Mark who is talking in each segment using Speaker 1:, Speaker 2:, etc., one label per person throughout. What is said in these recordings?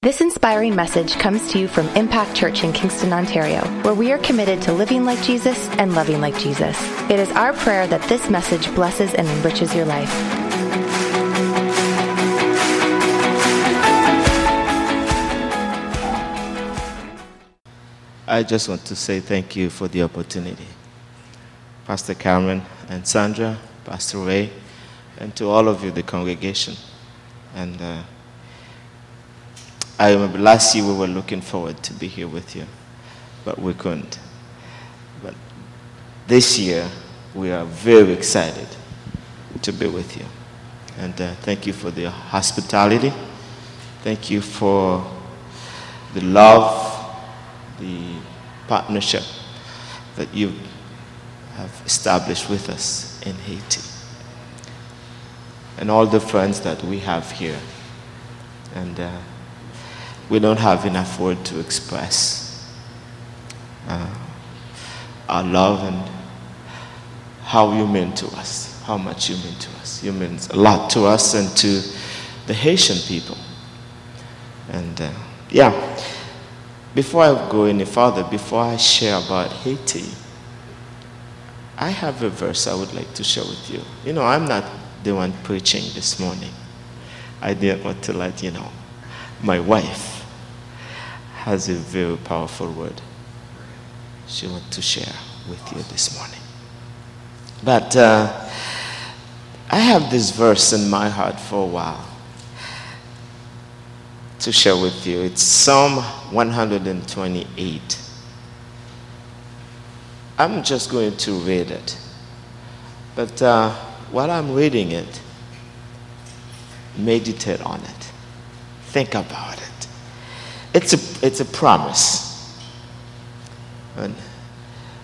Speaker 1: This inspiring message comes to you from Impact Church in Kingston, Ontario, where we are committed to living like Jesus and loving like Jesus. It is our prayer that this message blesses and enriches your life.
Speaker 2: I just want to say thank you for the opportunity. Pastor Cameron and Sandra, Pastor Ray, and to all of you, the congregation. And uh, I remember last year we were looking forward to be here with you, but we couldn't. But this year we are very excited to be with you. And uh, thank you for the hospitality. Thank you for the love, the partnership that you have established with us in Haiti. And all the friends that we have here. And uh, we don't have enough word to express uh, our love and how you mean to us, how much you mean to us. You mean a lot to us and to the Haitian people. And uh, yeah, before I go any further, before I share about Haiti, I have a verse I would like to share with you. You know, I'm not the one preaching this morning. I didn't want to let you know. My wife has a very powerful word she wants to share with you this morning. But uh, I have this verse in my heart for a while to share with you. It's Psalm 128. I'm just going to read it. But uh, while I'm reading it, meditate on it, think about it. It's a, it's a promise. And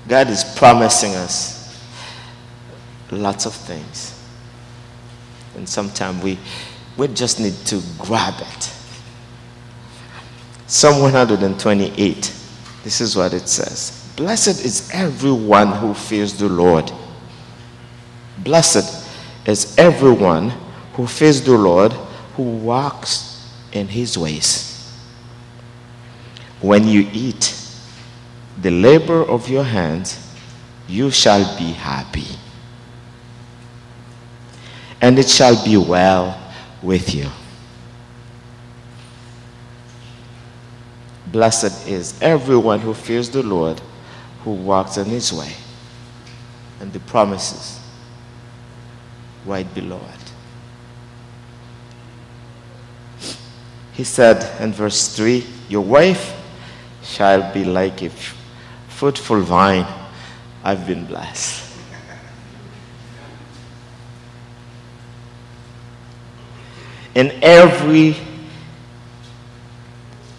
Speaker 2: God is promising us lots of things. And sometimes we, we just need to grab it. Psalm 128, this is what it says Blessed is everyone who fears the Lord. Blessed is everyone who fears the Lord, who walks in his ways. When you eat the labor of your hands, you shall be happy. And it shall be well with you. Blessed is everyone who fears the Lord, who walks in his way. And the promises right below it. He said in verse 3 Your wife shall be like a fruitful vine. I've been blessed. In every,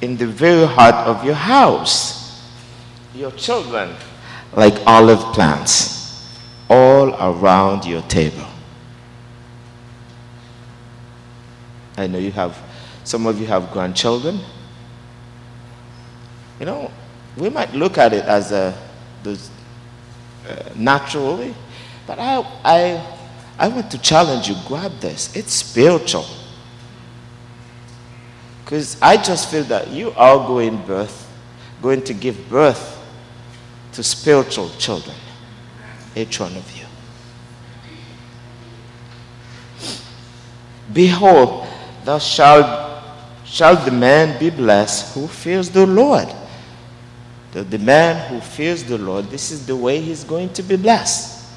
Speaker 2: in the very heart of your house, your children, like olive plants, all around your table. I know you have, some of you have grandchildren. You know, we might look at it as a, the, uh, naturally, but I, I, I want to challenge you grab this. It's spiritual. Because I just feel that you are going birth, going to give birth to spiritual children, each one of you. Behold, thou shalt, shall the man be blessed who fears the Lord the, man who fears the Lord, this is the way he's going to be blessed.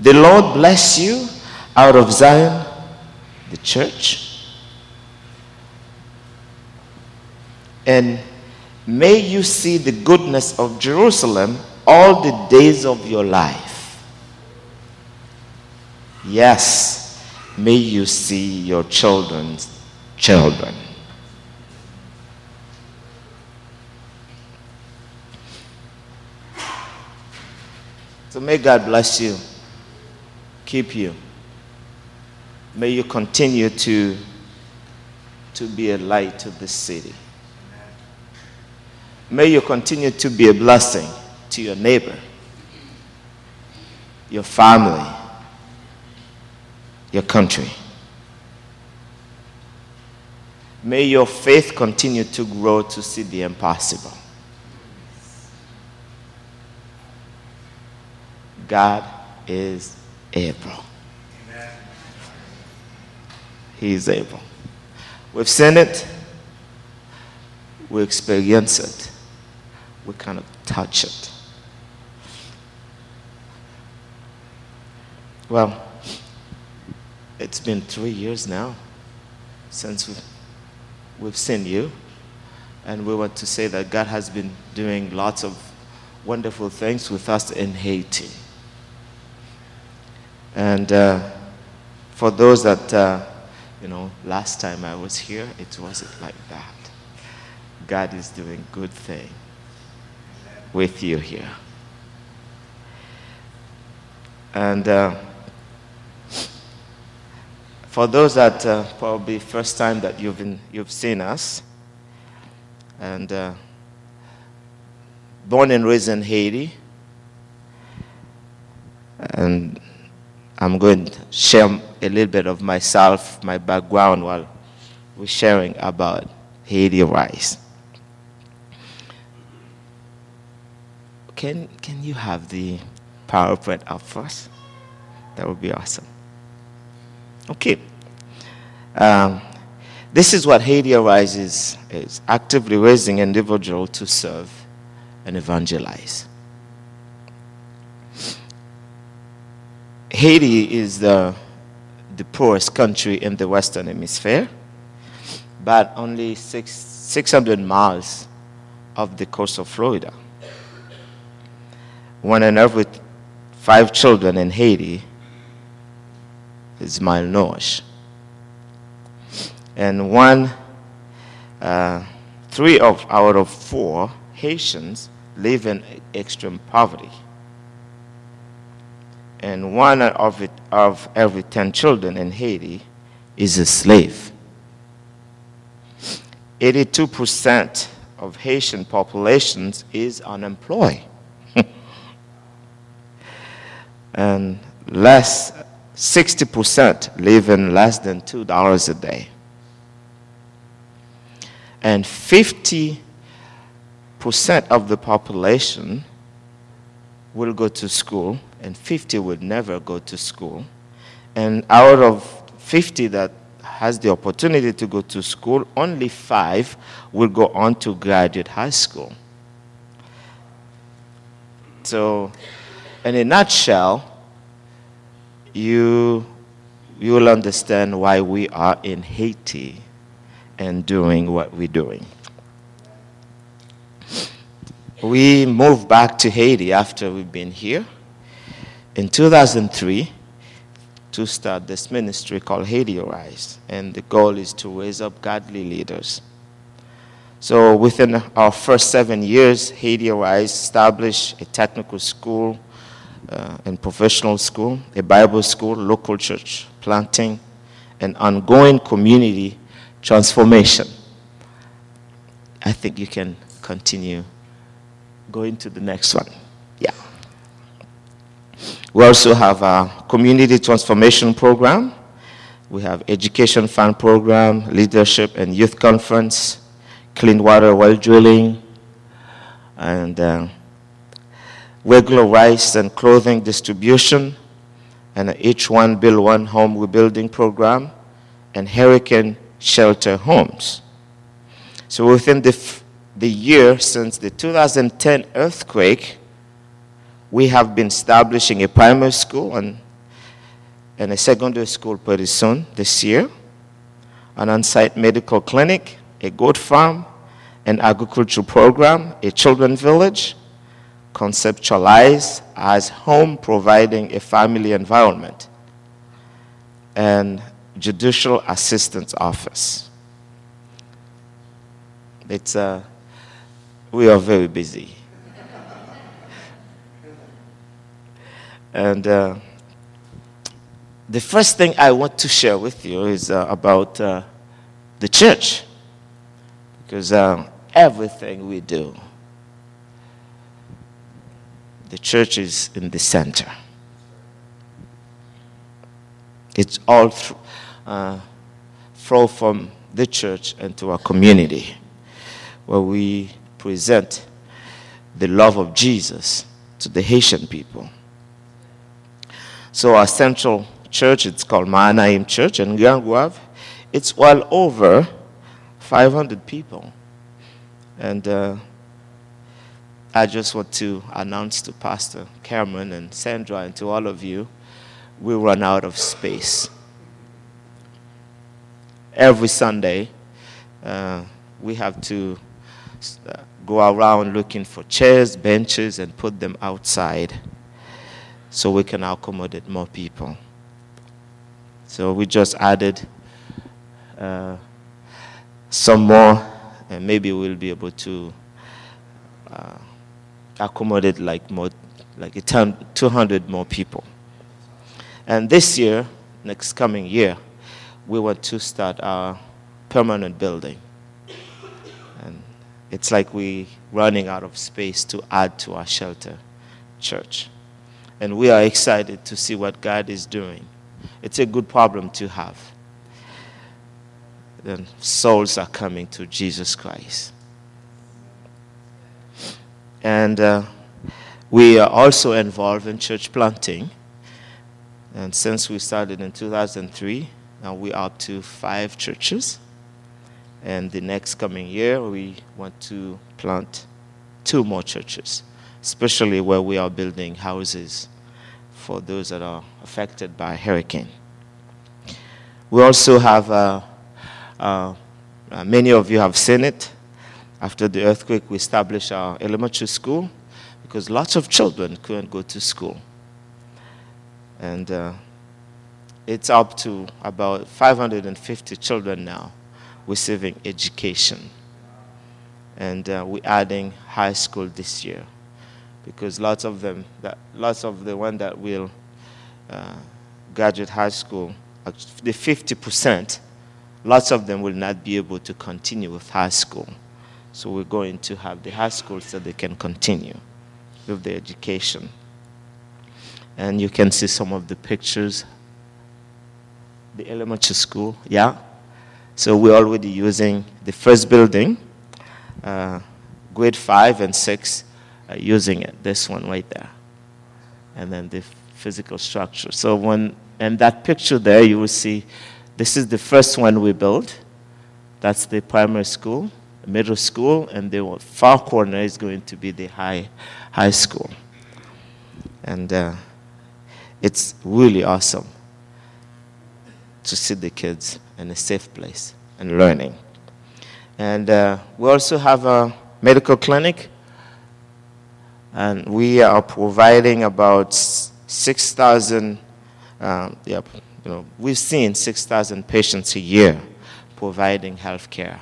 Speaker 2: The Lord bless you out of Zion, the church. And may you see the goodness of Jerusalem all the days of your life. Yes, may you see your children's children. So may God bless you, keep you. May you continue to, to be a light to this city. May you continue to be a blessing to your neighbor, your family, your country. May your faith continue to grow to see the impossible. God is able. He is able. We've seen it, we experience it, we kind of touch it. Well, it's been three years now since we've, we've seen you, and we want to say that God has been doing lots of wonderful things with us in Haiti. And uh, for those that uh, you know, last time I was here, it wasn't like that. God is doing good thing with you here. And uh, for those that uh, probably first time that you've, been, you've seen us, and uh, born and raised in Haiti, and I'm going to share a little bit of myself, my background, while we're sharing about Haiti Arise. Can, can you have the PowerPoint up first? That would be awesome. Okay. Um, this is what Haiti Arise is, is actively raising individuals to serve and evangelize. Haiti is the the poorest country in the Western Hemisphere, but only six, 600 miles off the coast of Florida. One in every five children in Haiti is malnourished. And one, uh, three of, out of four Haitians live in extreme poverty and one of, it, of every 10 children in Haiti is a slave. 82% of Haitian populations is unemployed. and less 60% live in less than $2 a day. And 50% of the population will go to school and 50 will never go to school. And out of 50 that has the opportunity to go to school, only five will go on to graduate high school. So, in a nutshell, you, you will understand why we are in Haiti and doing what we're doing. We moved back to Haiti after we've been here in 2003 to start this ministry called Haiti Arise, and the goal is to raise up godly leaders. So within our first seven years, Haiti Arise established a technical school uh, and professional school, a Bible school, local church planting, and ongoing community transformation. I think you can continue going to the next one. Yeah. We also have a community transformation program. We have education fund program, leadership and youth conference, clean water well drilling, and uh, regular rice and clothing distribution, and each one build one home rebuilding program, and hurricane shelter homes. So within the, the year since the 2010 earthquake, we have been establishing a primary school and, and a secondary school pretty soon this year, an on-site medical clinic, a goat farm, an agricultural program, a children's village, conceptualized as home providing a family environment, and judicial assistance office. It's, uh, we are very busy. And uh, the first thing I want to share with you is uh, about uh, the church. Because uh, everything we do, the church is in the center. It's all through, flow from the church and to our community, where we present the love of Jesus to the Haitian people. So our central church, it's called Mahanaim Church in Goâve. It's well over 500 people. And uh, I just want to announce to Pastor Cameron and Sandra and to all of you, we run out of space. Every Sunday, uh, we have to uh, go around looking for chairs, benches, and put them outside so we can accommodate more people. So we just added uh, some more, and maybe we'll be able to uh, accommodate like more, like a 10, 200 more people. And this year, next coming year, we want to start our permanent building. It's like we running out of space to add to our shelter church. And we are excited to see what God is doing. It's a good problem to have. Then souls are coming to Jesus Christ. And uh, we are also involved in church planting. And since we started in 2003, now we're up to five churches. And the next coming year, we want to plant two more churches, especially where we are building houses for those that are affected by hurricane. We also have, uh, uh, uh many of you have seen it, after the earthquake, we established our elementary school because lots of children couldn't go to school. And uh, it's up to about 550 children now receiving education. And uh, we're adding high school this year because lots of them, that, lots of the one that will uh, graduate high school, the 50%, lots of them will not be able to continue with high school. So we're going to have the high school so they can continue with their education. And you can see some of the pictures. The elementary school, yeah. So we're already using the first building, uh, grade five and six, uh, using it. This one right there, and then the physical structure. So when and that picture there, you will see, this is the first one we built. That's the primary school middle school, and the far corner is going to be the high, high school. And uh, it's really awesome to see the kids in a safe place and learning. And uh, we also have a medical clinic, and we are providing about 6,000, um, yep, you know, we've seen 6,000 patients a year providing health care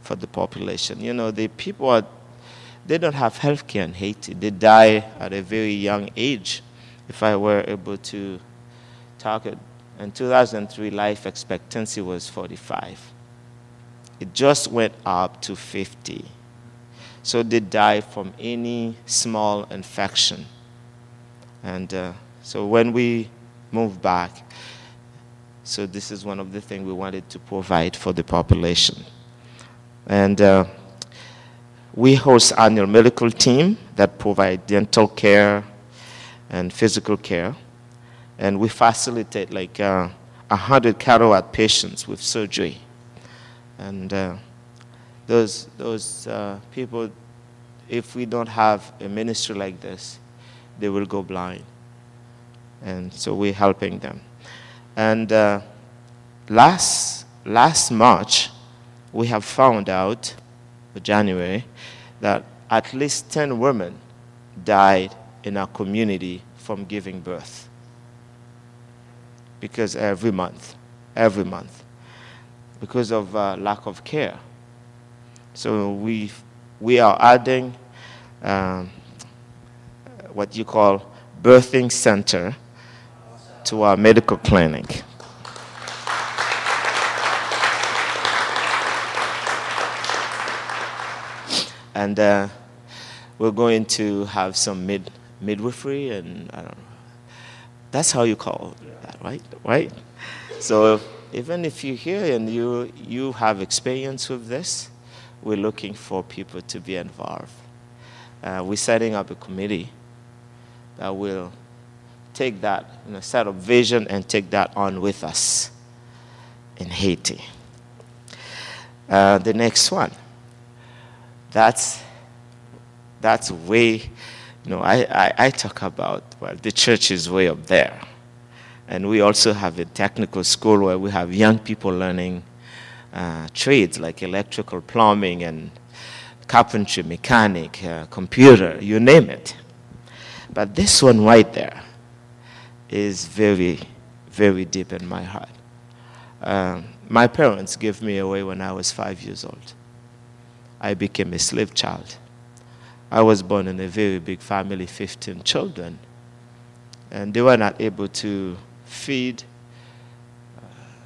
Speaker 2: for the population. You know, the people are, they don't have health care in Haiti. They die at a very young age. If I were able to talk it, in 2003, life expectancy was 45. It just went up to 50. So they die from any small infection. And uh, so when we move back, so this is one of the things we wanted to provide for the population. And uh, we host annual medical team that provide dental care and physical care. And we facilitate like uh, 100 cataract patients with surgery. And uh, those, those uh, people, if we don't have a ministry like this, they will go blind. And so we're helping them. And uh, last, last March, we have found out, for January, that at least 10 women died in our community from giving birth. Because every month, every month, because of uh, lack of care. So we, we are adding um, what you call birthing center to our medical clinic. and uh, we're going to have some mid midwifery and I don't know. That's how you call that, right? Right? So even if you're here and you, you have experience with this, we're looking for people to be involved. Uh, we're setting up a committee that will take that, you know, set up vision and take that on with us in Haiti. Uh, the next one. That's, that's way, you know, I, I, I talk about, well, the church is way up there. And we also have a technical school where we have young people learning uh, trades like electrical, plumbing, and carpentry, mechanic, uh, computer, you name it. But this one right there is very, very deep in my heart. Um, my parents gave me away when I was five years old. I became a slave child. I was born in a very big family, 15 children, and they were not able to feed uh,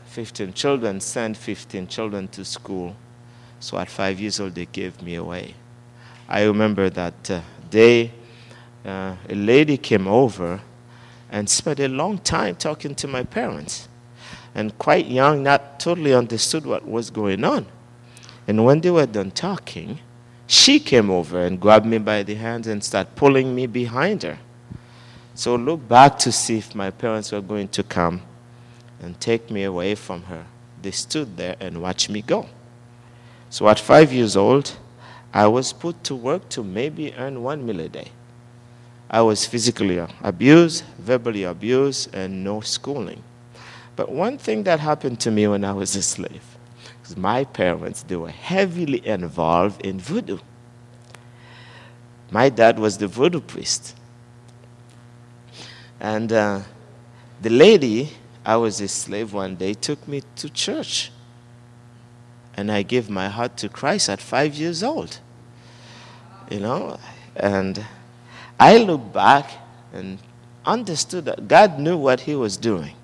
Speaker 2: 15 children, send 15 children to school. So at five years old, they gave me away. I remember that uh, day, uh, a lady came over and spent a long time talking to my parents. And quite young, not totally understood what was going on. And when they were done talking, she came over and grabbed me by the hands and started pulling me behind her. So look back to see if my parents were going to come and take me away from her. They stood there and watched me go. So at five years old, I was put to work to maybe earn one meal a day. I was physically abused, verbally abused, and no schooling. But one thing that happened to me when I was a slave is my parents, they were heavily involved in voodoo. My dad was the voodoo priest. And uh, the lady, I was a slave one day, took me to church. And I gave my heart to Christ at five years old. You know, and I look back and understood that God knew what He was doing.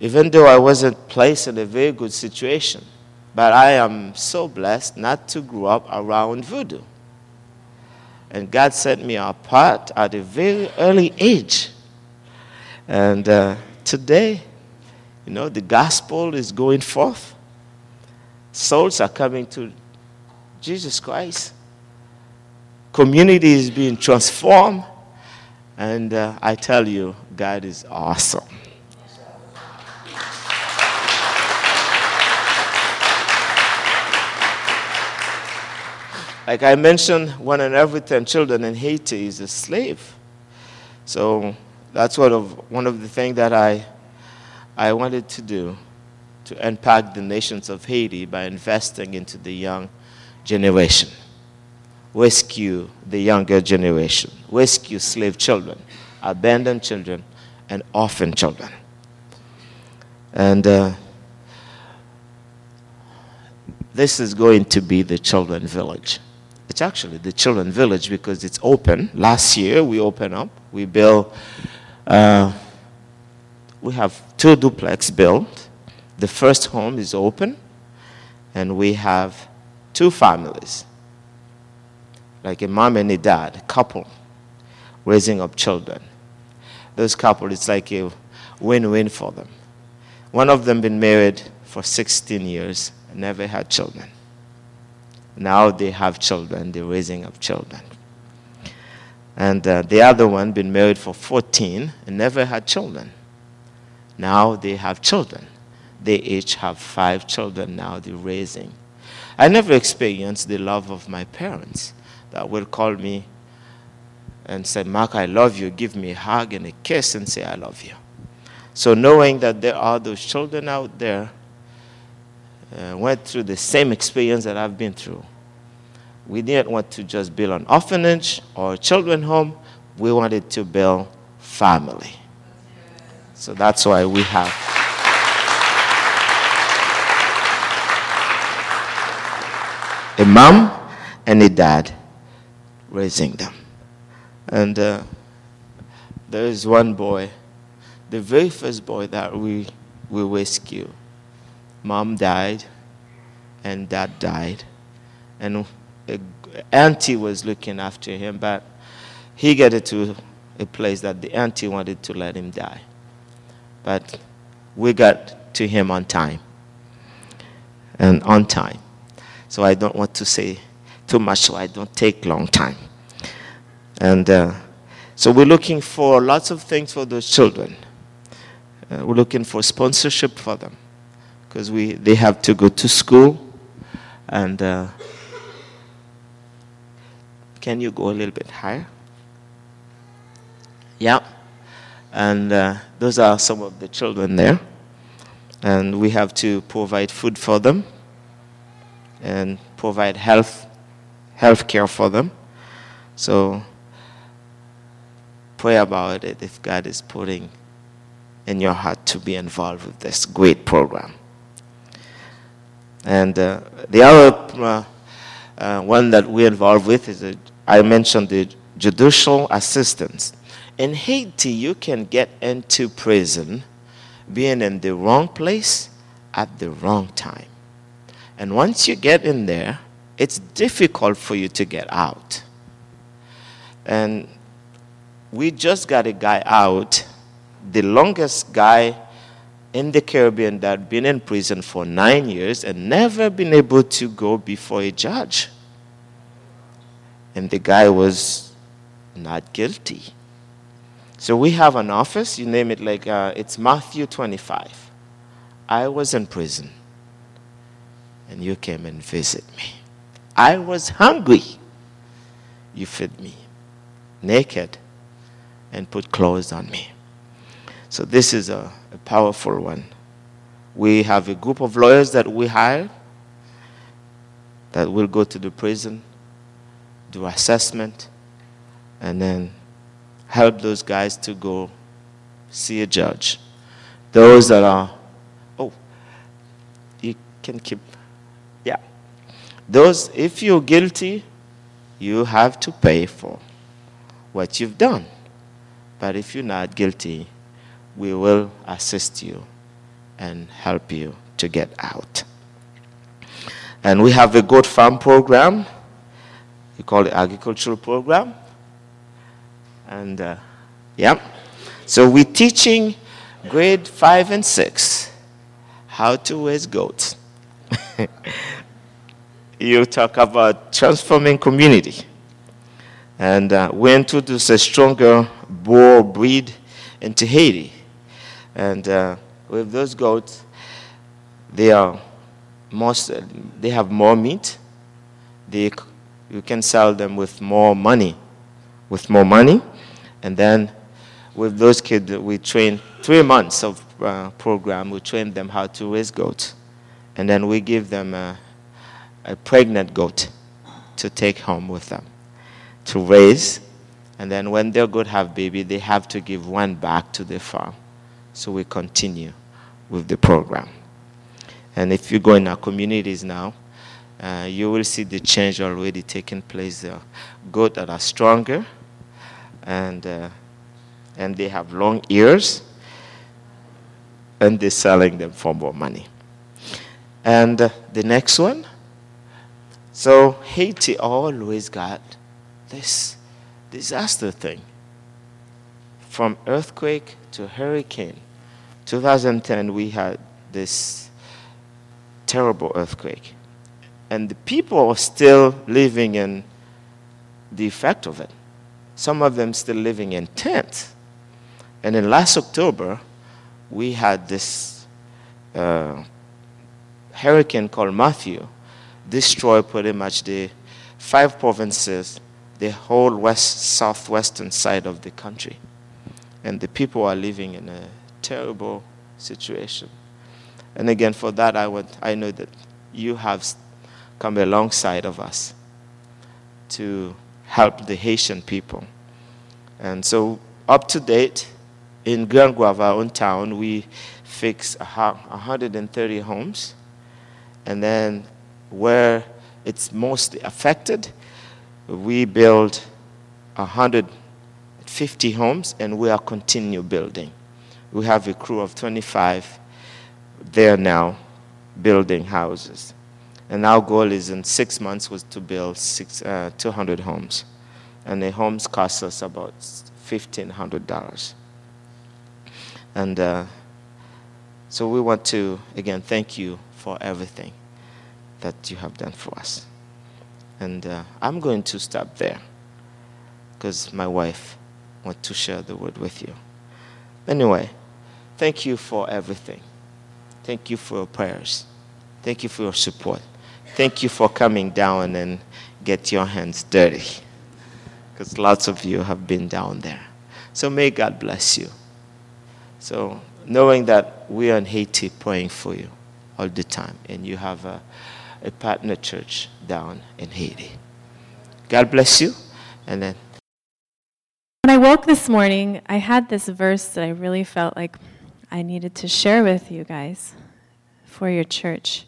Speaker 2: Even though I wasn't placed in a very good situation, but I am so blessed not to grow up around voodoo. And God set me apart at a very early age. And uh, today, you know, the gospel is going forth. Souls are coming to Jesus Christ. Community is being transformed. And uh, I tell you, God is awesome. Like I mentioned, one in every 10 children in Haiti is a slave. So that's one of, one of the things that I, I wanted to do to impact the nations of Haiti by investing into the young generation. Rescue the younger generation. Rescue slave children, abandoned children, and orphan children. And uh, this is going to be the children village. It's actually the children village because it's open. Last year we opened up. We built, uh, we have two duplex built. The first home is open, and we have two families, like a mom and a dad, a couple, raising up children. Those couple, it's like a win-win for them. One of them been married for 16 years never had children. Now they have children, they're raising up children. And uh, the other one been married for 14 and never had children. Now they have children. They each have five children now they're raising. I never experienced the love of my parents that will call me and say, Mark, I love you. Give me a hug and a kiss and say, I love you. So knowing that there are those children out there uh, went through the same experience that I've been through. We didn't want to just build an orphanage or a children home. We wanted to build family. So that's why we have. A mom and a dad raising them. And uh, there is one boy, the very first boy that we, we rescued mom died and dad died. And auntie was looking after him, but he got to a place that the auntie wanted to let him die. But we got to him on time. And on time. So I don't want to say too much so I don't take long time. And uh, so we're looking for lots of things for those children. Uh, we're looking for sponsorship for them because we they have to go to school and uh, can you go a little bit higher? Yeah. And uh, those are some of the children there. And we have to provide food for them and provide health, health care for them. So pray about it if God is putting in your heart to be involved with this great program. And uh, the other uh, uh, one that we're involved with is, a, I mentioned the judicial assistance. In Haiti, you can get into prison being in the wrong place at the wrong time. And once you get in there, it's difficult for you to get out. And we just got a guy out, the longest guy in the Caribbean that had been in prison for nine years and never been able to go before a judge. And the guy was not guilty. So we have an office, you name it like uh, it's Matthew 25. I was in prison and you came and visit me. I was hungry. You fed me. Naked and put clothes on me. So this is a, a powerful one. We have a group of lawyers that we hire that will go to the prison, do assessment, and then help those guys to go see a judge. Those that are, oh, you can keep, yeah. Those, if you're guilty, you have to pay for what you've done. But if you're not guilty, we will assist you and help you to get out. And we have a goat farm program. We call it agricultural program. And uh, yeah, so we're teaching grade five and six how to raise goats. you talk about transforming community. And uh, we introduced a stronger Boer breed into Haiti. And uh, with those goats, they are most, they have more meat. They, you can sell them with more money, with more money. And then with those kids, we train three months of uh, program. We train them how to raise goats. And then we give them a, a pregnant goat to take home with them to raise. And then when their goat have baby, they have to give one back to the farm. So we continue with the program. And if you go in our communities now, uh, you will see the change already taking place there. Goat that are stronger, and uh, and they have long ears, and they're selling them for more money. And uh, the next one. So Haiti always got this disaster thing from earthquake to hurricane. 2010, we had this terrible earthquake. And the people are still living in the effect of it. Some of them still living in tents. And in last October, we had this uh, hurricane called Matthew destroy pretty much the five provinces the whole west southwestern side of the country and the people are living in a terrible situation. And again, for that, I, would, I know that you have come alongside of us to help the Haitian people. And so, up to date, in Grand Goâve, our own town, we fixed 130 homes. And then, where it's most affected, we build 100 50 homes, and we are continue building. We have a crew of 25 there now building houses. And our goal is in six months was to build six, uh, 200 homes. And the homes cost us about $1,500. And uh, so we want to, again, thank you for everything that you have done for us. And uh, I'm going to stop there because my wife wants to share the word with you. Anyway, thank you for everything. Thank you for your prayers. Thank you for your support. Thank you for coming down and get your hands dirty because lots of you have been down there. So may God bless you. So knowing that we are in Haiti praying for you all the time and you have a, a partner church down in Haiti. God bless you. And then
Speaker 3: when I woke this morning, I had this verse that I really felt like I needed to share with you guys for your church.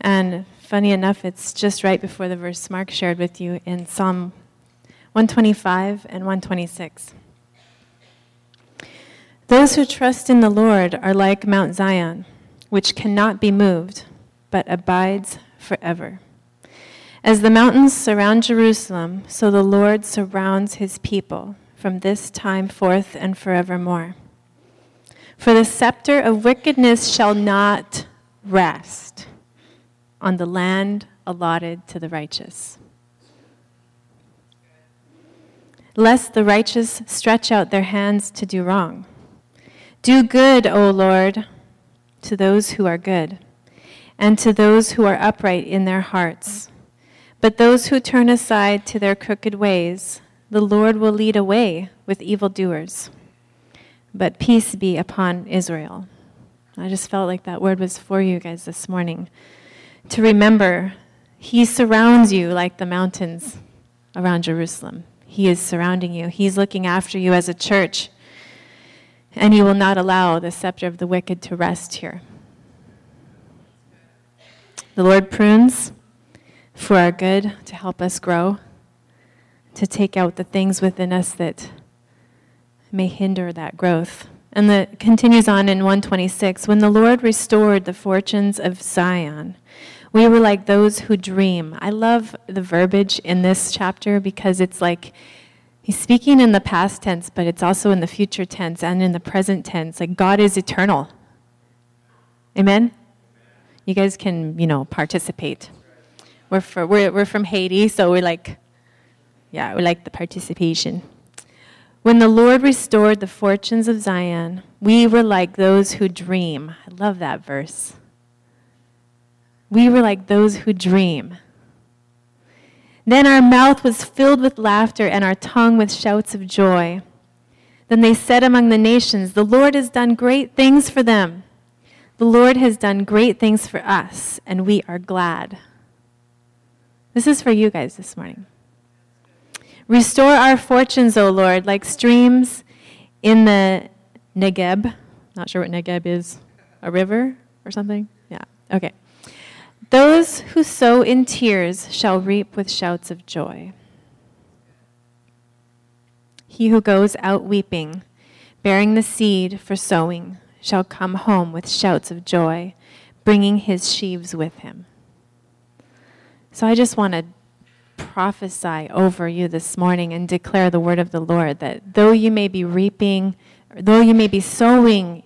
Speaker 3: And funny enough, it's just right before the verse Mark shared with you in Psalm 125 and 126. Those who trust in the Lord are like Mount Zion, which cannot be moved, but abides forever. As the mountains surround Jerusalem, so the Lord surrounds his people from this time forth and forevermore. For the scepter of wickedness shall not rest on the land allotted to the righteous. Lest the righteous stretch out their hands to do wrong. Do good, O Lord, to those who are good, and to those who are upright in their hearts. But those who turn aside to their crooked ways, the Lord will lead away with evildoers. But peace be upon Israel. I just felt like that word was for you guys this morning to remember He surrounds you like the mountains around Jerusalem. He is surrounding you, He's looking after you as a church, and He will not allow the scepter of the wicked to rest here. The Lord prunes for our good to help us grow, to take out the things within us that may hinder that growth. And that continues on in 126 When the Lord restored the fortunes of Zion, we were like those who dream. I love the verbiage in this chapter because it's like he's speaking in the past tense, but it's also in the future tense and in the present tense. Like God is eternal. Amen? You guys can, you know, participate. We're, for, we're, we're from Haiti, so we're like, yeah, we like the participation. When the Lord restored the fortunes of Zion, we were like those who dream. I love that verse. We were like those who dream. Then our mouth was filled with laughter and our tongue with shouts of joy. Then they said among the nations, The Lord has done great things for them. The Lord has done great things for us, and we are glad. This is for you guys this morning. Restore our fortunes, O Lord, like streams in the Negeb. Not sure what Negeb is. A river or something? Yeah. Okay. Those who sow in tears shall reap with shouts of joy. He who goes out weeping, bearing the seed for sowing, shall come home with shouts of joy, bringing his sheaves with him. So I just want to prophesy over you this morning and declare the word of the Lord that though you may be reaping, though you may be sowing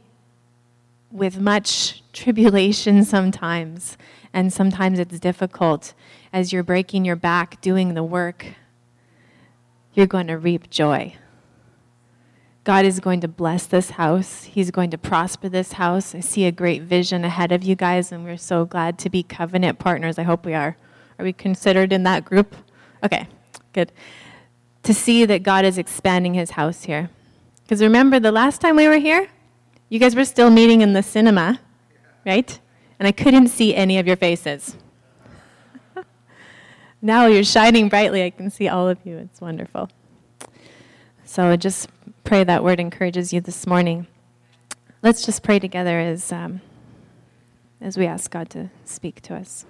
Speaker 3: with much tribulation sometimes, and sometimes it's difficult as you're breaking your back doing the work, you're going to reap joy. God is going to bless this house. He's going to prosper this house. I see a great vision ahead of you guys, and we're so glad to be covenant partners. I hope we are. Are we considered in that group? Okay, good. To see that God is expanding his house here. Because remember, the last time we were here, you guys were still meeting in the cinema, right? And I couldn't see any of your faces. now you're shining brightly. I can see all of you. It's wonderful. So I just pray that word encourages you this morning. Let's just pray together as, um, as we ask God to speak to us.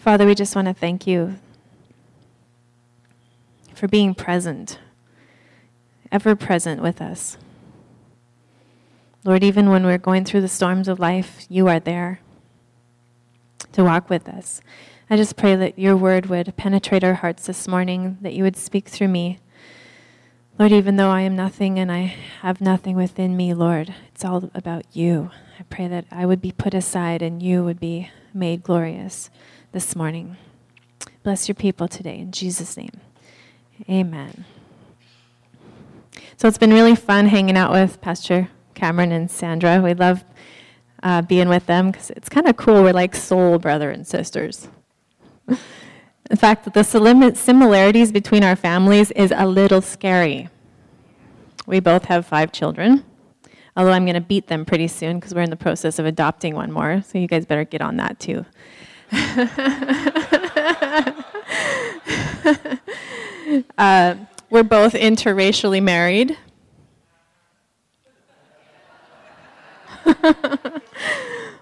Speaker 3: Father, we just want to thank you for being present, ever present with us. Lord, even when we're going through the storms of life, you are there to walk with us. I just pray that your word would penetrate our hearts this morning, that you would speak through me. Lord, even though I am nothing and I have nothing within me, Lord, it's all about you. I pray that I would be put aside and you would be made glorious this morning. Bless your people today in Jesus' name. Amen. So it's been really fun hanging out with Pastor Cameron and Sandra. We love uh, being with them because it's kind of cool. We're like soul brother and sisters. In fact, the similarities between our families is a little scary. We both have five children, although I'm going to beat them pretty soon because we're in the process of adopting one more, so you guys better get on that too. uh, we're both interracially married.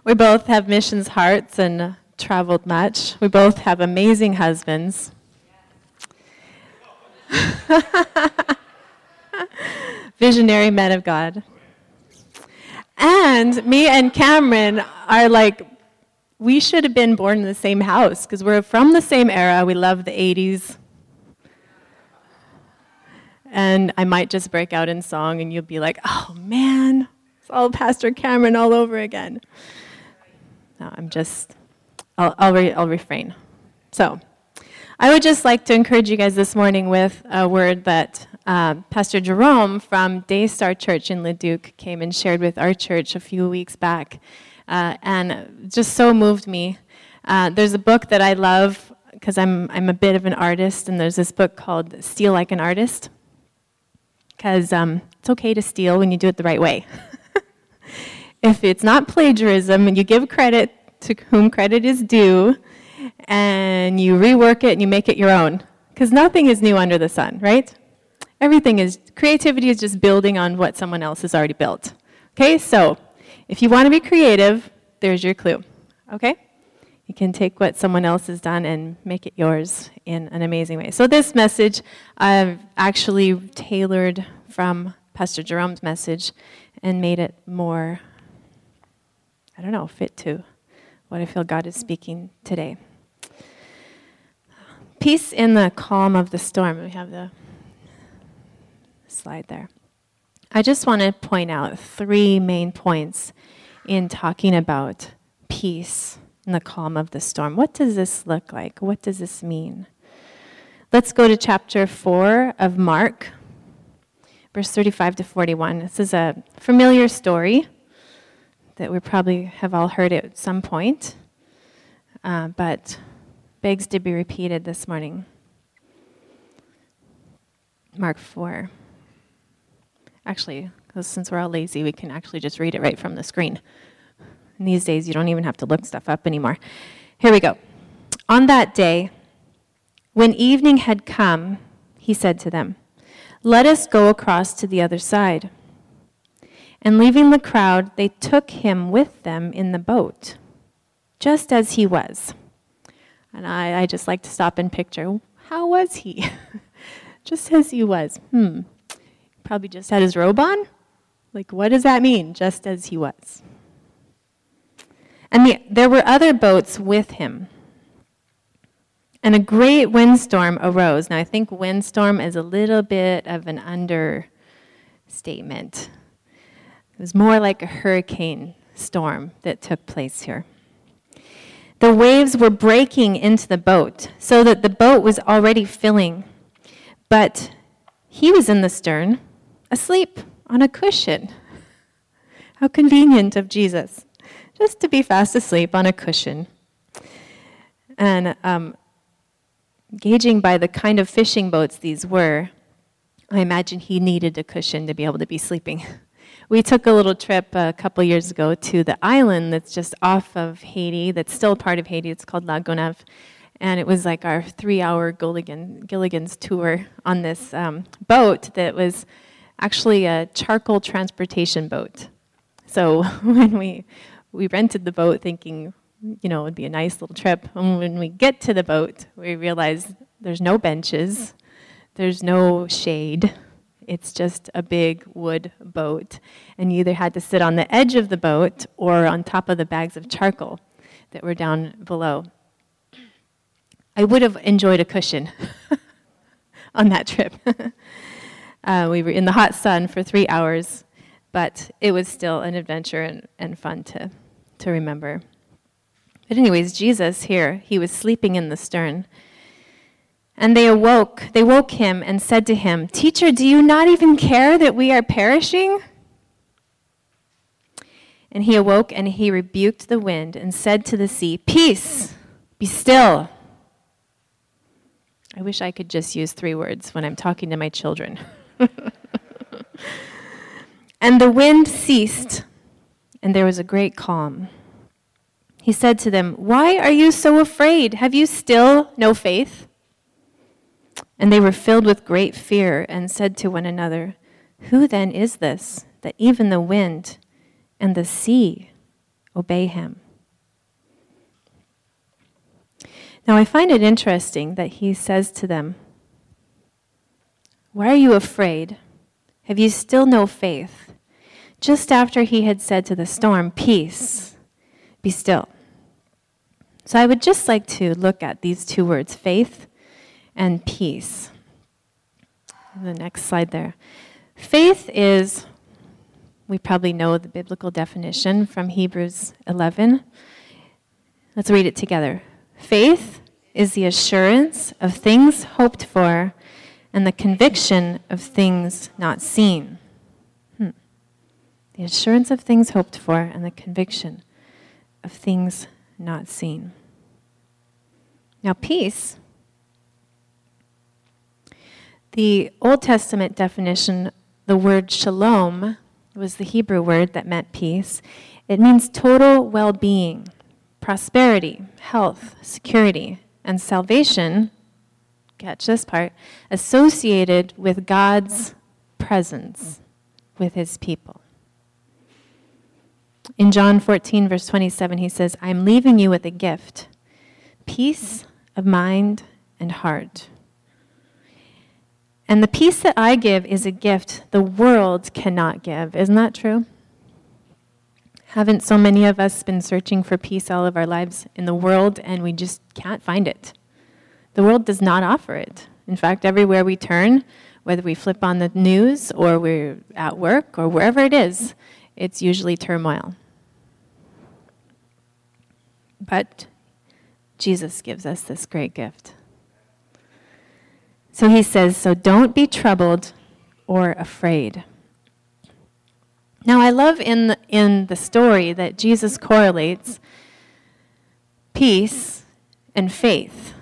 Speaker 3: we both have missions hearts and traveled much. We both have amazing husbands. Visionary men of God. And me and Cameron are like, we should have been born in the same house because we're from the same era. We love the 80s. And I might just break out in song and you'll be like, oh man, it's all Pastor Cameron all over again. No, I'm just I'll, I'll, re- I'll refrain. So, I would just like to encourage you guys this morning with a word that uh, Pastor Jerome from Daystar Church in Leduc came and shared with our church a few weeks back, uh, and just so moved me. Uh, there's a book that I love because I'm, I'm a bit of an artist, and there's this book called Steal Like an Artist, because um, it's okay to steal when you do it the right way. if it's not plagiarism and you give credit to whom credit is due, and you rework it and you make it your own. Because nothing is new under the sun, right? Everything is, creativity is just building on what someone else has already built. Okay, so if you want to be creative, there's your clue. Okay? You can take what someone else has done and make it yours in an amazing way. So, this message I've actually tailored from Pastor Jerome's message and made it more, I don't know, fit to what I feel God is speaking today. Peace in the calm of the storm. We have the slide there. I just want to point out three main points in talking about peace in the calm of the storm. What does this look like? What does this mean? Let's go to chapter 4 of Mark, verse 35 to 41. This is a familiar story that we probably have all heard at some point, uh, but begs to be repeated this morning. Mark 4. Actually, because since we're all lazy, we can actually just read it right from the screen. In these days, you don't even have to look stuff up anymore. Here we go. On that day, when evening had come, he said to them, Let us go across to the other side. And leaving the crowd, they took him with them in the boat, just as he was. And I, I just like to stop and picture how was he? just as he was. Hmm. Probably just had his robe on? Like, what does that mean? Just as he was. And the, there were other boats with him. And a great windstorm arose. Now, I think windstorm is a little bit of an understatement. It was more like a hurricane storm that took place here. The waves were breaking into the boat so that the boat was already filling. But he was in the stern, asleep on a cushion. How convenient of Jesus, just to be fast asleep on a cushion. And um, gauging by the kind of fishing boats these were, I imagine he needed a cushion to be able to be sleeping. We took a little trip a couple years ago to the island that's just off of Haiti, that's still part of Haiti. It's called La Gonâve. And it was like our three hour Gilligan, Gilligan's tour on this um, boat that was actually a charcoal transportation boat. So when we, we rented the boat thinking, you know, it would be a nice little trip. And when we get to the boat, we realize there's no benches, there's no shade, it's just a big wood boat. And you either had to sit on the edge of the boat or on top of the bags of charcoal that were down below. I would have enjoyed a cushion on that trip. Uh, we were in the hot sun for three hours, but it was still an adventure and, and fun to, to remember. But, anyways, Jesus here, he was sleeping in the stern. And they awoke, they woke him and said to him, Teacher, do you not even care that we are perishing? And he awoke and he rebuked the wind and said to the sea, Peace, be still. I wish I could just use three words when I'm talking to my children. and the wind ceased, and there was a great calm. He said to them, Why are you so afraid? Have you still no faith? And they were filled with great fear and said to one another, Who then is this that even the wind and the sea obey him? Now I find it interesting that he says to them, Why are you afraid? Have you still no faith? Just after he had said to the storm, Peace, be still. So I would just like to look at these two words, faith and peace. The next slide there. Faith is, we probably know the biblical definition from Hebrews 11. Let's read it together. Faith is the assurance of things hoped for and the conviction of things not seen. Hmm. The assurance of things hoped for and the conviction of things not seen. Now, peace the Old Testament definition, the word shalom, was the Hebrew word that meant peace. It means total well being, prosperity, health, security, and salvation. Catch this part associated with God's presence with his people. In John 14, verse 27, he says, I'm leaving you with a gift peace of mind and heart. And the peace that I give is a gift the world cannot give. Isn't that true? Haven't so many of us been searching for peace all of our lives in the world and we just can't find it? The world does not offer it. In fact, everywhere we turn, whether we flip on the news or we're at work or wherever it is, it's usually turmoil. But Jesus gives us this great gift. So he says, So don't be troubled or afraid. Now, I love in the, in the story that Jesus correlates peace and faith.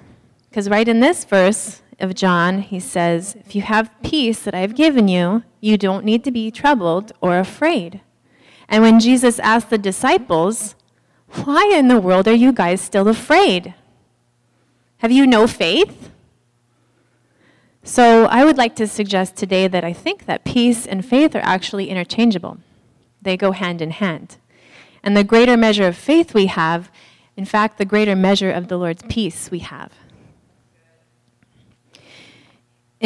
Speaker 3: Because right in this verse of John, he says, If you have peace that I've given you, you don't need to be troubled or afraid. And when Jesus asked the disciples, Why in the world are you guys still afraid? Have you no faith? So I would like to suggest today that I think that peace and faith are actually interchangeable. They go hand in hand. And the greater measure of faith we have, in fact, the greater measure of the Lord's peace we have.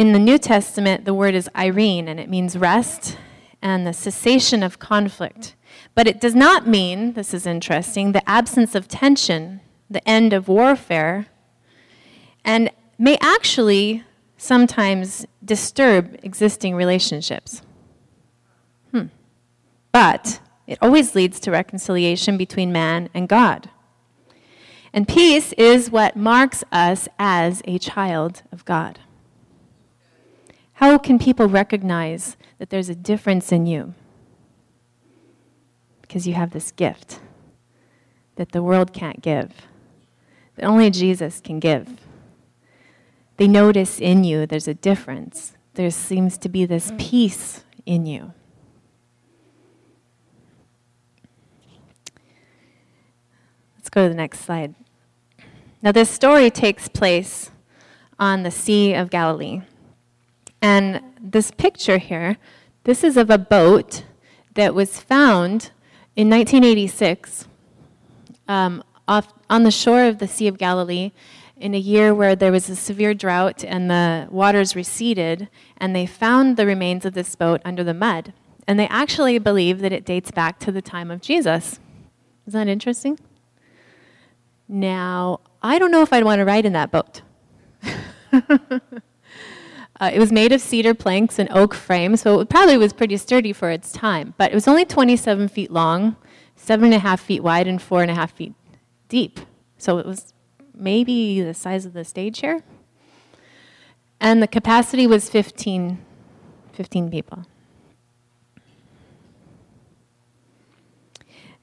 Speaker 3: In the New Testament, the word is eirene, and it means rest and the cessation of conflict. But it does not mean, this is interesting, the absence of tension, the end of warfare, and may actually sometimes disturb existing relationships. Hmm. But it always leads to reconciliation between man and God. And peace is what marks us as a child of God. How can people recognize that there's a difference in you? Because you have this gift that the world can't give, that only Jesus can give. They notice in you there's a difference. There seems to be this mm. peace in you. Let's go to the next slide. Now, this story takes place on the Sea of Galilee. And this picture here, this is of a boat that was found in 1986 um, off on the shore of the Sea of Galilee in a year where there was a severe drought and the waters receded, and they found the remains of this boat under the mud. And they actually believe that it dates back to the time of Jesus. Is that interesting? Now, I don't know if I'd want to ride in that boat. Uh, it was made of cedar planks and oak frame, so it probably was pretty sturdy for its time. But it was only 27 feet long, seven and a half feet wide, and four and a half feet deep. So it was maybe the size of the stage here. And the capacity was 15, 15 people.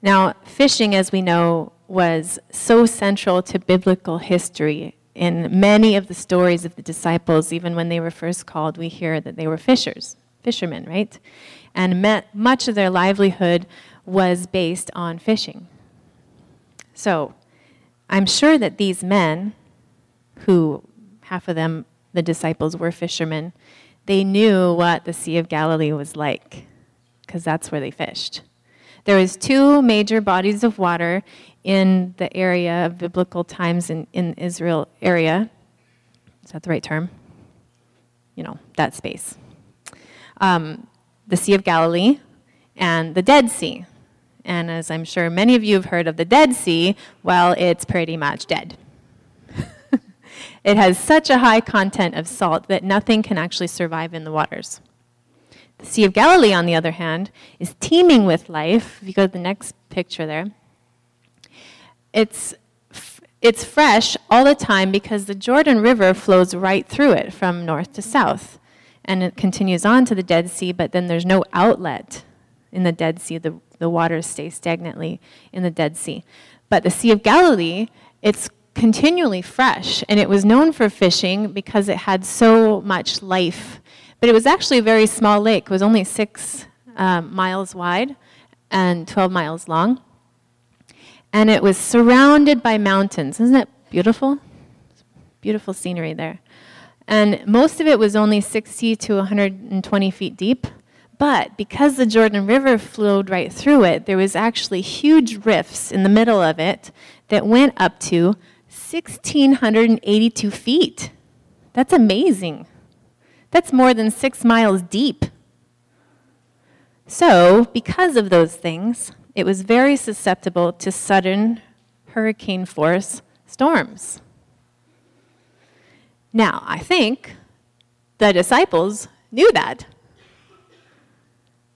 Speaker 3: Now, fishing, as we know, was so central to biblical history. In many of the stories of the disciples, even when they were first called, we hear that they were fishers, fishermen, right? And met, much of their livelihood was based on fishing. So, I'm sure that these men, who half of them, the disciples, were fishermen, they knew what the Sea of Galilee was like, because that's where they fished. There was two major bodies of water in the area of biblical times in, in Israel area. Is that the right term? You know, that space. Um, the Sea of Galilee and the Dead Sea. And as I'm sure many of you have heard of the Dead Sea, well, it's pretty much dead. it has such a high content of salt that nothing can actually survive in the waters. The Sea of Galilee, on the other hand, is teeming with life. If you go to the next picture there, it's, it's fresh all the time because the Jordan River flows right through it from north to south. And it continues on to the Dead Sea, but then there's no outlet in the Dead Sea. The, the waters stay stagnantly in the Dead Sea. But the Sea of Galilee, it's continually fresh, and it was known for fishing because it had so much life but it was actually a very small lake. It was only six um, miles wide and 12 miles long. And it was surrounded by mountains. Isn't it beautiful? Beautiful scenery there. And most of it was only 60 to 120 feet deep. But because the Jordan River flowed right through it, there was actually huge rifts in the middle of it that went up to 1,682 feet. That's amazing. That's more than six miles deep. So, because of those things, it was very susceptible to sudden hurricane force storms. Now, I think the disciples knew that.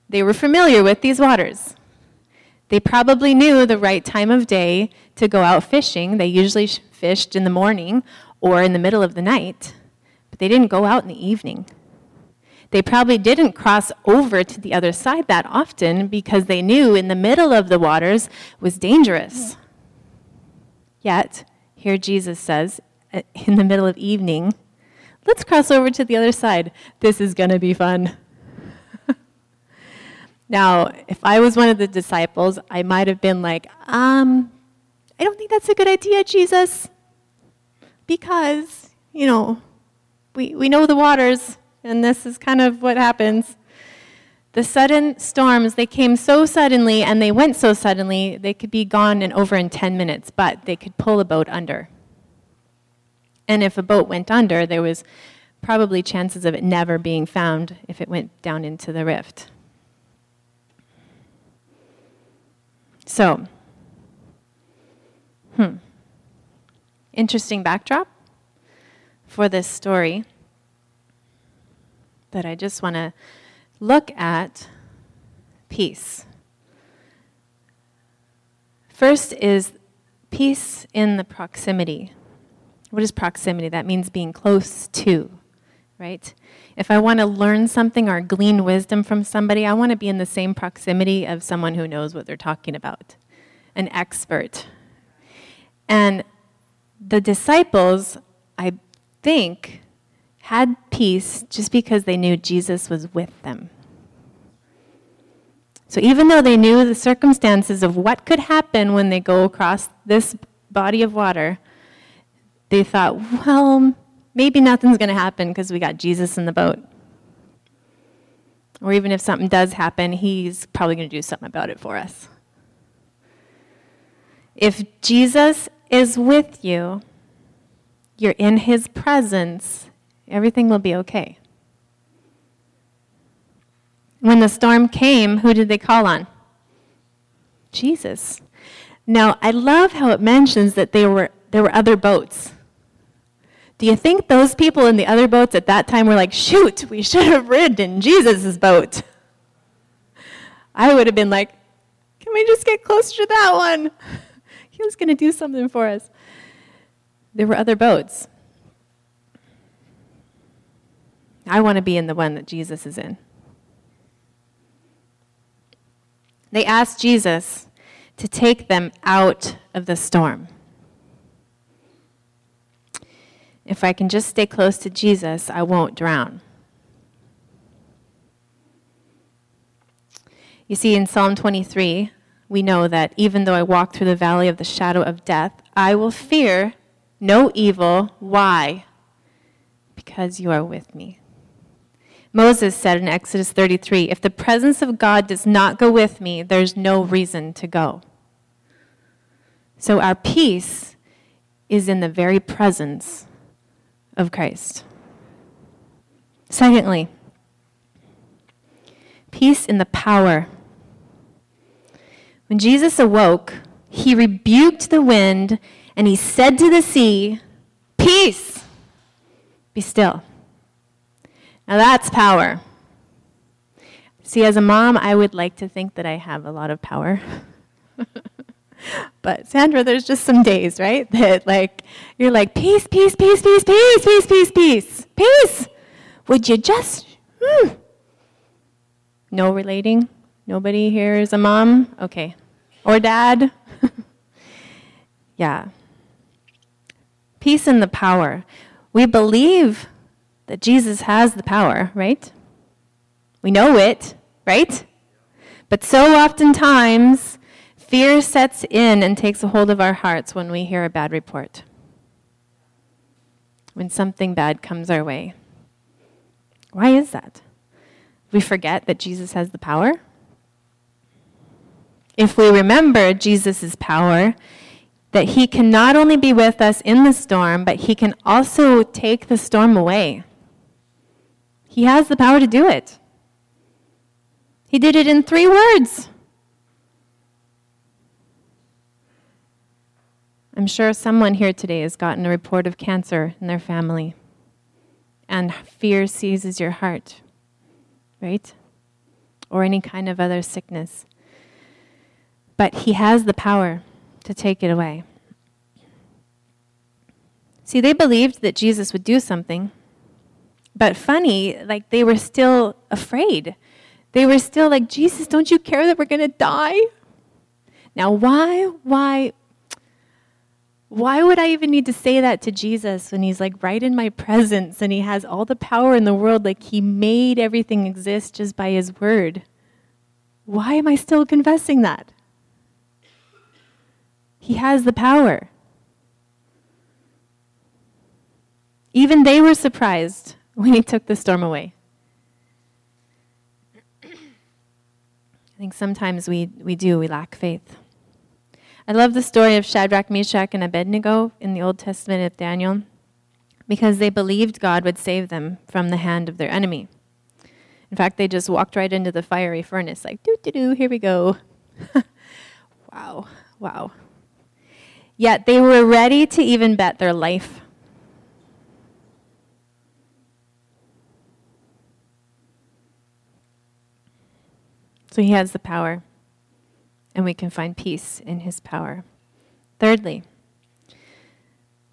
Speaker 3: They were familiar with these waters. They probably knew the right time of day to go out fishing. They usually fished in the morning or in the middle of the night. But they didn't go out in the evening. They probably didn't cross over to the other side that often because they knew in the middle of the waters was dangerous. Yet, here Jesus says, uh, in the middle of evening, let's cross over to the other side. This is going to be fun. now, if I was one of the disciples, I might have been like, um, I don't think that's a good idea, Jesus. Because, you know, we, we know the waters, and this is kind of what happens. The sudden storms, they came so suddenly and they went so suddenly, they could be gone and over in 10 minutes, but they could pull a boat under. And if a boat went under, there was probably chances of it never being found if it went down into the rift. So, hmm. Interesting backdrop for this story that I just want to look at peace. First is peace in the proximity. What is proximity? That means being close to, right? If I want to learn something or glean wisdom from somebody, I want to be in the same proximity of someone who knows what they're talking about, an expert. And the disciples, I think, had peace just because they knew Jesus was with them. So even though they knew the circumstances of what could happen when they go across this body of water, they thought, well, maybe nothing's going to happen because we got Jesus in the boat. Or even if something does happen, he's probably going to do something about it for us. If Jesus is with you, you're in his presence, Everything will be okay. When the storm came, who did they call on? Jesus. Now, I love how it mentions that there were, there were other boats. Do you think those people in the other boats at that time were like, shoot, we should have ridden in Jesus' boat? I would have been like, can we just get closer to that one? He was going to do something for us. There were other boats. I want to be in the one that Jesus is in. They asked Jesus to take them out of the storm. If I can just stay close to Jesus, I won't drown. You see, in Psalm 23, we know that even though I walk through the valley of the shadow of death, I will fear no evil. Why? Because you are with me. Moses said in Exodus 33 If the presence of God does not go with me, there's no reason to go. So our peace is in the very presence of Christ. Secondly, peace in the power. When Jesus awoke, he rebuked the wind and he said to the sea, Peace, be still. Now that's power. See, as a mom, I would like to think that I have a lot of power. but Sandra, there's just some days, right? That like you're like, peace, peace, peace, peace, peace, peace, peace, peace, peace. Would you just hmm. no relating? Nobody here is a mom? Okay. Or dad? yeah. Peace and the power. We believe that Jesus has the power, right? We know it, right? But so oftentimes, fear sets in and takes a hold of our hearts when we hear a bad report, when something bad comes our way. Why is that? We forget that Jesus has the power. If we remember Jesus' power, that he can not only be with us in the storm, but he can also take the storm away. He has the power to do it. He did it in three words. I'm sure someone here today has gotten a report of cancer in their family, and fear seizes your heart, right? Or any kind of other sickness. But He has the power to take it away. See, they believed that Jesus would do something but funny, like they were still afraid. They were still like, Jesus, don't you care that we're going to die? Now, why, why, why would I even need to say that to Jesus when he's like right in my presence and he has all the power in the world? Like he made everything exist just by his word. Why am I still confessing that? He has the power. Even they were surprised when he took the storm away. I think sometimes we, we do, we lack faith. I love the story of Shadrach, Meshach, and Abednego in the Old Testament of Daniel because they believed God would save them from the hand of their enemy. In fact, they just walked right into the fiery furnace, like, doo doo doo, here we go. wow, wow. Yet they were ready to even bet their life So he has the power, and we can find peace in his power. Thirdly,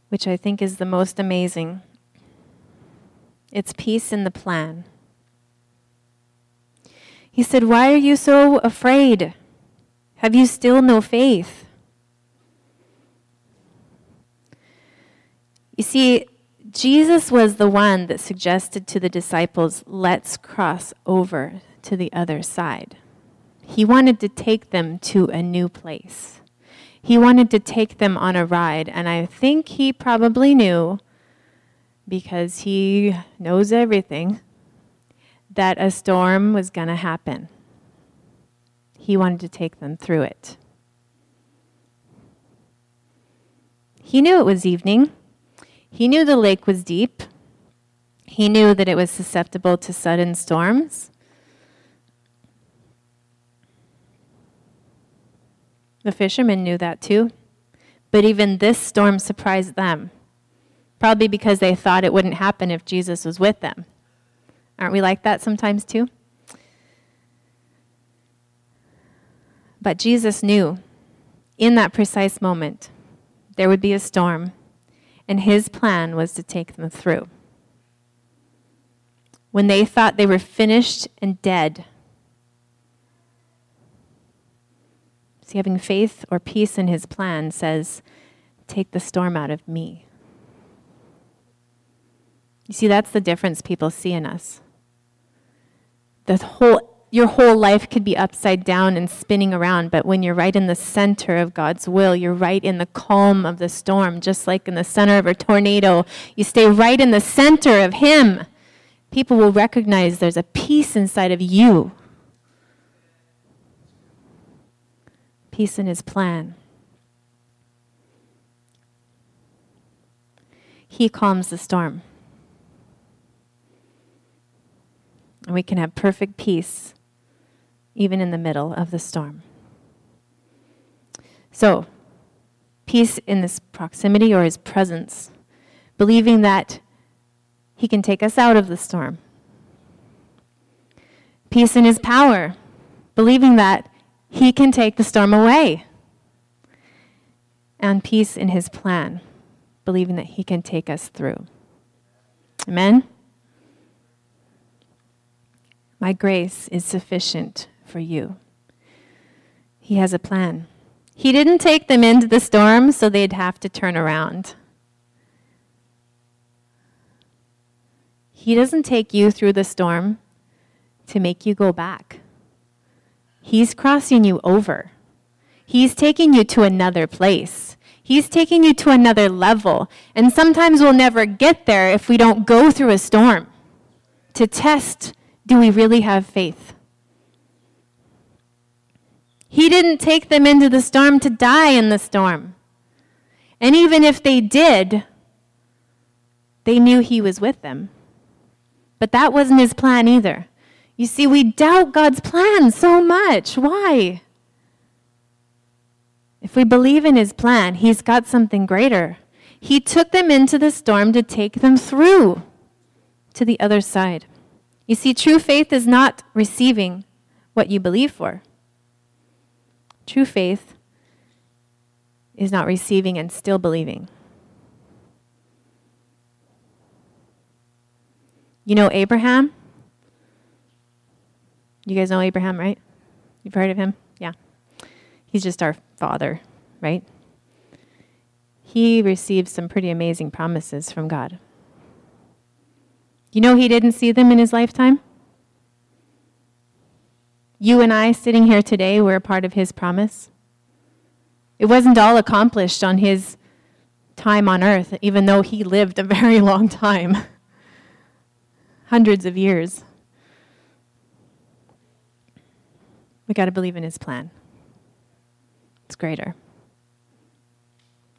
Speaker 3: which I think is the most amazing, it's peace in the plan. He said, Why are you so afraid? Have you still no faith? You see, Jesus was the one that suggested to the disciples, let's cross over to the other side. He wanted to take them to a new place. He wanted to take them on a ride, and I think he probably knew, because he knows everything, that a storm was going to happen. He wanted to take them through it. He knew it was evening. He knew the lake was deep. He knew that it was susceptible to sudden storms. The fishermen knew that too. But even this storm surprised them probably because they thought it wouldn't happen if Jesus was with them. Aren't we like that sometimes too? But Jesus knew in that precise moment there would be a storm, and his plan was to take them through. When they thought they were finished and dead, having faith or peace in his plan says, Take the storm out of me. You see, that's the difference people see in us. The whole your whole life could be upside down and spinning around, but when you're right in the center of God's will, you're right in the calm of the storm, just like in the center of a tornado. You stay right in the center of Him. People will recognize there's a peace inside of you, peace in His plan. He calms the storm. And we can have perfect peace even in the middle of the storm. So, peace in this proximity or his presence, believing that he can take us out of the storm. Peace in his power, believing that he can take the storm away. And peace in his plan, believing that he can take us through. Amen? My grace is sufficient for you. He has a plan. He didn't take them into the storm so they'd have to turn around. He doesn't take you through the storm to make you go back. He's crossing you over. He's taking you to another place. He's taking you to another level. And sometimes we'll never get there if we don't go through a storm to test do we really have faith? He didn't take them into the storm to die in the storm. And even if they did, they knew He was with them. But that wasn't His plan either. You see, we doubt God's plan so much. Why? If we believe in His plan, He's got something greater. He took them into the storm to take them through to the other side. You see, true faith is not receiving what you believe for. True faith is not receiving and still believing. You know Abraham? You guys know Abraham, right? You've heard of him? Yeah. He's just our father, right? He received some pretty amazing promises from God. You know he didn't see them in his lifetime? You and I sitting here today were a part of his promise. It wasn't all accomplished on his time on earth, even though he lived a very long time hundreds of years. We got to believe in his plan. It's greater.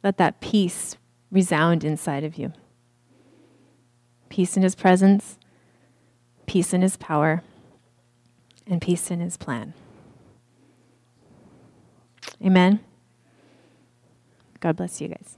Speaker 3: Let that peace resound inside of you peace in his presence, peace in his power and peace in his plan. Amen. God bless you guys.